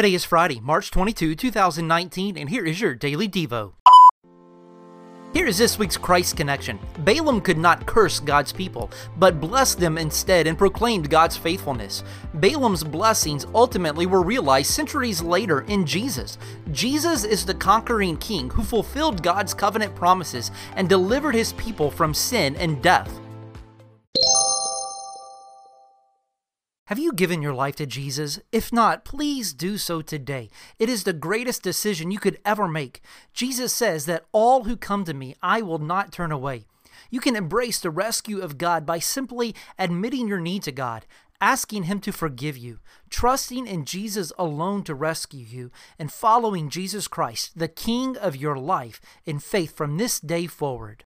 Today is Friday, March 22, 2019, and here is your Daily Devo. Here is this week's Christ connection. Balaam could not curse God's people, but blessed them instead and proclaimed God's faithfulness. Balaam's blessings ultimately were realized centuries later in Jesus. Jesus is the conquering king who fulfilled God's covenant promises and delivered his people from sin and death. Have you given your life to Jesus? If not, please do so today. It is the greatest decision you could ever make. Jesus says that all who come to me, I will not turn away. You can embrace the rescue of God by simply admitting your need to God, asking Him to forgive you, trusting in Jesus alone to rescue you, and following Jesus Christ, the King of your life, in faith from this day forward.